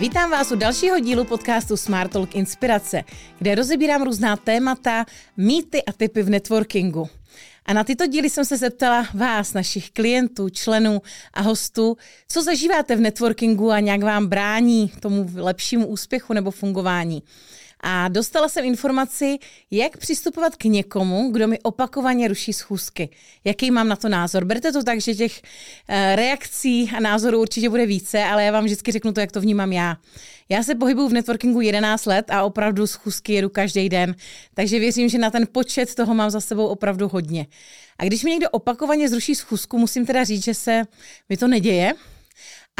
Vítám vás u dalšího dílu podcastu Smart Talk Inspirace, kde rozebírám různá témata, mýty a typy v networkingu. A na tyto díly jsem se zeptala vás, našich klientů, členů a hostů, co zažíváte v networkingu a nějak vám brání tomu lepšímu úspěchu nebo fungování. A dostala jsem informaci, jak přistupovat k někomu, kdo mi opakovaně ruší schůzky. Jaký mám na to názor? Berte to tak, že těch eh, reakcí a názorů určitě bude více, ale já vám vždycky řeknu to, jak to vnímám já. Já se pohybuju v networkingu 11 let a opravdu schůzky jedu každý den, takže věřím, že na ten počet toho mám za sebou opravdu hodně. A když mi někdo opakovaně zruší schůzku, musím teda říct, že se mi to neděje,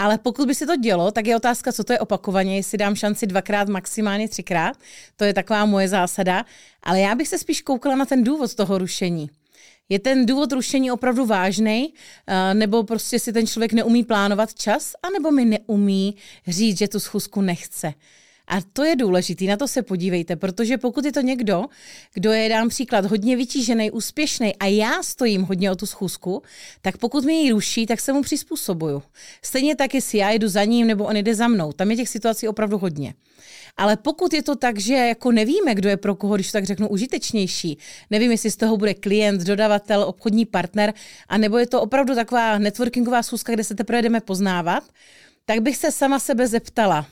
ale pokud by se to dělo, tak je otázka, co to je opakovaně, jestli dám šanci dvakrát, maximálně třikrát. To je taková moje zásada. Ale já bych se spíš koukala na ten důvod toho rušení. Je ten důvod rušení opravdu vážný, eh, nebo prostě si ten člověk neumí plánovat čas, anebo mi neumí říct, že tu schůzku nechce. A to je důležité, na to se podívejte, protože pokud je to někdo, kdo je, dám příklad, hodně vytížený, úspěšný a já stojím hodně o tu schůzku, tak pokud mi ji ruší, tak se mu přizpůsobuju. Stejně tak, jestli já jdu za ním nebo on jde za mnou. Tam je těch situací opravdu hodně. Ale pokud je to tak, že jako nevíme, kdo je pro koho, když tak řeknu, užitečnější, nevím, jestli z toho bude klient, dodavatel, obchodní partner, a nebo je to opravdu taková networkingová schůzka, kde se teprve jdeme poznávat, tak bych se sama sebe zeptala,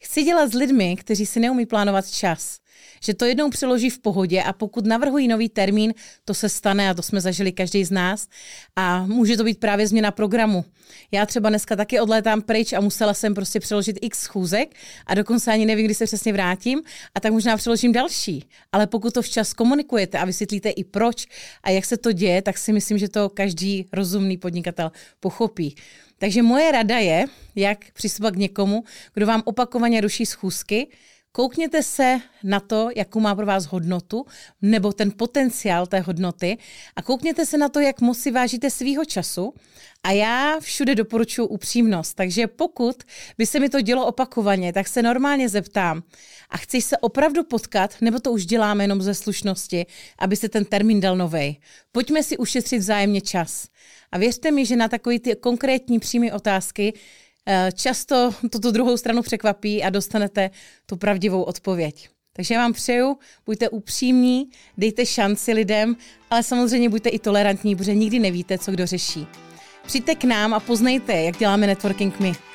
Chci dělat s lidmi, kteří si neumí plánovat čas. Že to jednou přeloží v pohodě a pokud navrhují nový termín, to se stane a to jsme zažili každý z nás. A může to být právě změna programu. Já třeba dneska taky odlétám pryč a musela jsem prostě přeložit x schůzek a dokonce ani nevím, kdy se přesně vrátím a tak možná přeložím další. Ale pokud to včas komunikujete a vysvětlíte i proč a jak se to děje, tak si myslím, že to každý rozumný podnikatel pochopí. Takže moje rada je, jak přistupovat k někomu, kdo vám opakovaně ruší schůzky, Koukněte se na to, jakou má pro vás hodnotu, nebo ten potenciál té hodnoty a koukněte se na to, jak moc si vážíte svýho času. A já všude doporučuji upřímnost, takže pokud by se mi to dělo opakovaně, tak se normálně zeptám, a chceš se opravdu potkat, nebo to už děláme jenom ze slušnosti, aby se ten termín dal novej. Pojďme si ušetřit vzájemně čas. A věřte mi, že na takové ty konkrétní přímé otázky často tuto druhou stranu překvapí a dostanete tu pravdivou odpověď. Takže já vám přeju, buďte upřímní, dejte šanci lidem, ale samozřejmě buďte i tolerantní, protože nikdy nevíte, co kdo řeší. Přijďte k nám a poznejte, jak děláme networking my.